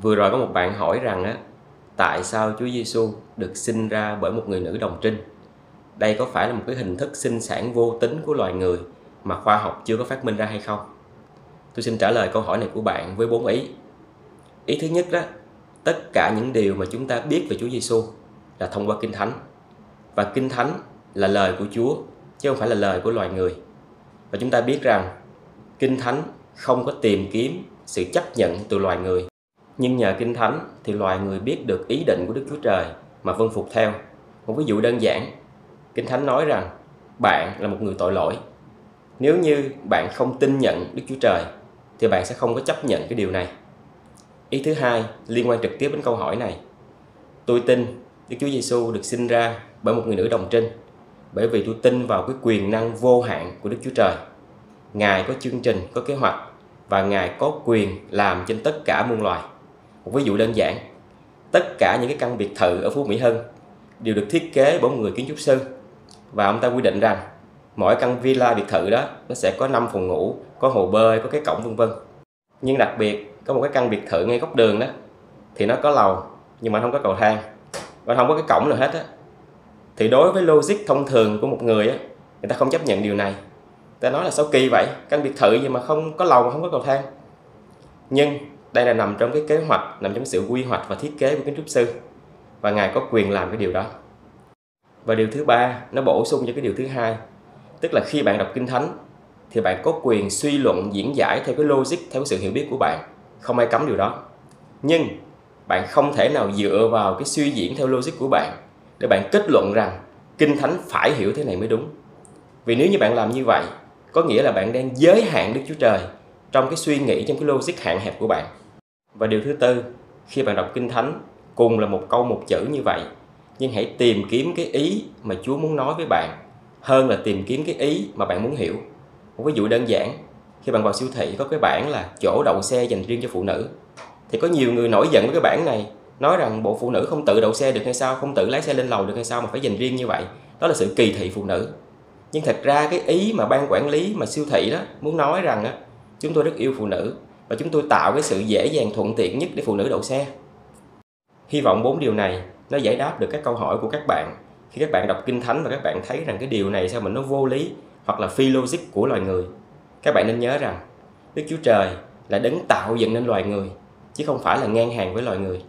Vừa rồi có một bạn hỏi rằng á tại sao Chúa Giêsu được sinh ra bởi một người nữ đồng trinh? Đây có phải là một cái hình thức sinh sản vô tính của loài người mà khoa học chưa có phát minh ra hay không? Tôi xin trả lời câu hỏi này của bạn với bốn ý. Ý thứ nhất đó, tất cả những điều mà chúng ta biết về Chúa Giêsu là thông qua Kinh Thánh. Và Kinh Thánh là lời của Chúa chứ không phải là lời của loài người. Và chúng ta biết rằng Kinh Thánh không có tìm kiếm sự chấp nhận từ loài người nhưng nhờ Kinh Thánh thì loài người biết được ý định của Đức Chúa Trời mà vâng phục theo. Một ví dụ đơn giản, Kinh Thánh nói rằng bạn là một người tội lỗi. Nếu như bạn không tin nhận Đức Chúa Trời thì bạn sẽ không có chấp nhận cái điều này. Ý thứ hai liên quan trực tiếp đến câu hỏi này. Tôi tin Đức Chúa Giêsu được sinh ra bởi một người nữ đồng trinh bởi vì tôi tin vào cái quyền năng vô hạn của Đức Chúa Trời. Ngài có chương trình, có kế hoạch và Ngài có quyền làm trên tất cả muôn loài một ví dụ đơn giản, tất cả những cái căn biệt thự ở Phú Mỹ Hưng đều được thiết kế bởi một người kiến trúc sư. Và ông ta quy định rằng, mỗi căn villa biệt thự đó, nó sẽ có 5 phòng ngủ, có hồ bơi, có cái cổng, vân vân. Nhưng đặc biệt, có một cái căn biệt thự ngay góc đường đó, thì nó có lầu, nhưng mà không có cầu thang. Và không có cái cổng nào hết á. Thì đối với logic thông thường của một người á, người ta không chấp nhận điều này. Ta nói là sao kỳ vậy? Căn biệt thự gì mà không có lầu mà không có cầu thang? Nhưng đây là nằm trong cái kế hoạch, nằm trong sự quy hoạch và thiết kế của kiến trúc sư. Và ngài có quyền làm cái điều đó. Và điều thứ ba, nó bổ sung cho cái điều thứ hai. Tức là khi bạn đọc kinh thánh, thì bạn có quyền suy luận, diễn giải theo cái logic, theo cái sự hiểu biết của bạn. Không ai cấm điều đó. Nhưng, bạn không thể nào dựa vào cái suy diễn theo logic của bạn để bạn kết luận rằng kinh thánh phải hiểu thế này mới đúng. Vì nếu như bạn làm như vậy, có nghĩa là bạn đang giới hạn đức chúa trời trong cái suy nghĩ, trong cái logic hạn hẹp của bạn và điều thứ tư, khi bạn đọc Kinh Thánh cùng là một câu một chữ như vậy, nhưng hãy tìm kiếm cái ý mà Chúa muốn nói với bạn hơn là tìm kiếm cái ý mà bạn muốn hiểu. Một ví dụ đơn giản, khi bạn vào siêu thị có cái bảng là chỗ đậu xe dành riêng cho phụ nữ thì có nhiều người nổi giận với cái bảng này nói rằng bộ phụ nữ không tự đậu xe được hay sao không tự lái xe lên lầu được hay sao mà phải dành riêng như vậy. Đó là sự kỳ thị phụ nữ. Nhưng thật ra cái ý mà ban quản lý mà siêu thị đó muốn nói rằng á chúng tôi rất yêu phụ nữ và chúng tôi tạo cái sự dễ dàng thuận tiện nhất để phụ nữ đậu xe. Hy vọng bốn điều này nó giải đáp được các câu hỏi của các bạn khi các bạn đọc kinh thánh và các bạn thấy rằng cái điều này sao mà nó vô lý hoặc là phi logic của loài người. Các bạn nên nhớ rằng Đức Chúa Trời là đấng tạo dựng nên loài người, chứ không phải là ngang hàng với loài người.